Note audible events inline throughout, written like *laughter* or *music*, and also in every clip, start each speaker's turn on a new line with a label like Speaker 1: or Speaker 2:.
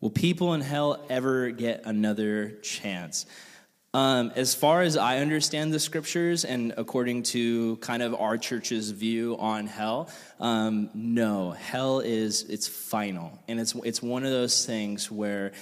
Speaker 1: Will people in hell ever get another chance? Um, as far as I understand the scriptures, and according to kind of our church's view on hell, um, no, hell is it's final, and it's it's one of those things where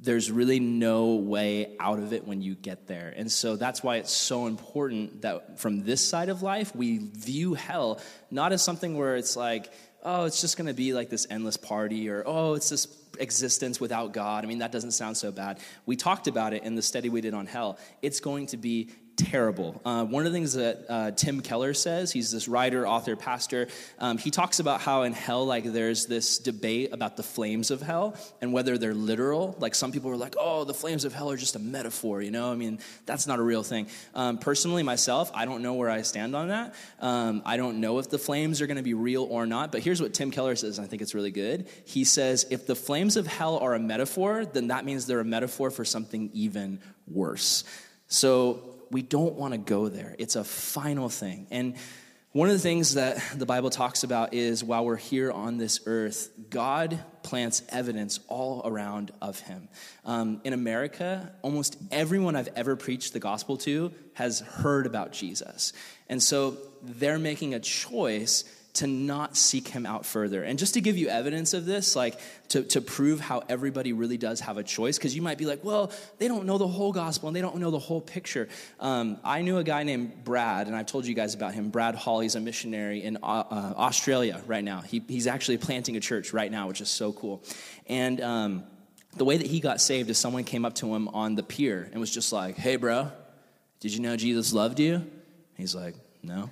Speaker 1: there's really no way out of it when you get there. And so that's why it's so important that from this side of life, we view hell not as something where it's like, oh, it's just going to be like this endless party, or oh, it's this existence without God. I mean, that doesn't sound so bad. We talked about it in the study we did on hell. It's going to be terrible. Uh, one of the things that uh, Tim Keller says, he's this writer, author, pastor, um, he talks about how in hell, like, there's this debate about the flames of hell and whether they're literal. Like, some people are like, oh, the flames of hell are just a metaphor, you know? I mean, that's not a real thing. Um, personally, myself, I don't know where I stand on that. Um, I don't know if the flames are going to be real or not, but here's what Tim Keller says, and I think it's really good. He says, if the flames of hell are a metaphor, then that means they're a metaphor for something even worse. So we don't want to go there. It's a final thing. And one of the things that the Bible talks about is while we're here on this earth, God plants evidence all around of Him. Um, in America, almost everyone I've ever preached the gospel to has heard about Jesus. And so they're making a choice to not seek him out further. And just to give you evidence of this, like to, to prove how everybody really does have a choice, because you might be like, well, they don't know the whole gospel and they don't know the whole picture. Um, I knew a guy named Brad, and I've told you guys about him. Brad Hall, he's a missionary in uh, uh, Australia right now. He, he's actually planting a church right now, which is so cool. And um, the way that he got saved is someone came up to him on the pier and was just like, hey, bro, did you know Jesus loved you? He's like, no.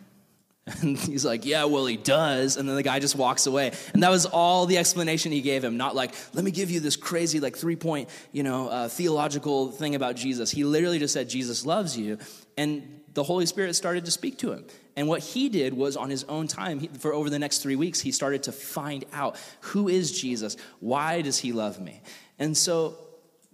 Speaker 1: *laughs* And he's like, Yeah, well, he does. And then the guy just walks away. And that was all the explanation he gave him. Not like, let me give you this crazy, like, three point, you know, uh, theological thing about Jesus. He literally just said, Jesus loves you. And the Holy Spirit started to speak to him. And what he did was on his own time, he, for over the next three weeks, he started to find out who is Jesus? Why does he love me? And so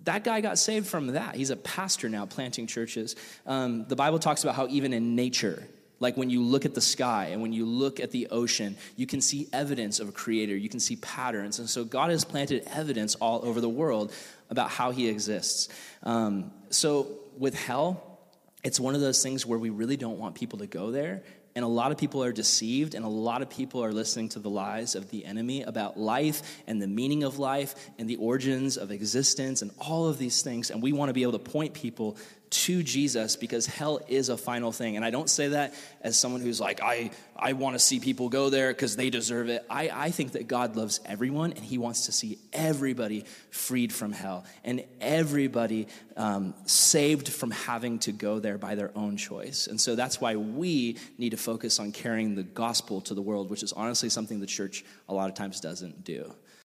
Speaker 1: that guy got saved from that. He's a pastor now, planting churches. Um, the Bible talks about how even in nature, like when you look at the sky and when you look at the ocean, you can see evidence of a creator, you can see patterns. And so God has planted evidence all over the world about how he exists. Um, so with hell, it's one of those things where we really don't want people to go there. And a lot of people are deceived, and a lot of people are listening to the lies of the enemy about life and the meaning of life and the origins of existence and all of these things. And we want to be able to point people to Jesus because hell is a final thing. And I don't say that as someone who's like, I, I want to see people go there because they deserve it. I, I think that God loves everyone and he wants to see everybody freed from hell and everybody um, saved from having to go there by their own choice. And so that's why we need to focus on carrying the gospel to the world, which is honestly something the church a lot of times doesn't do.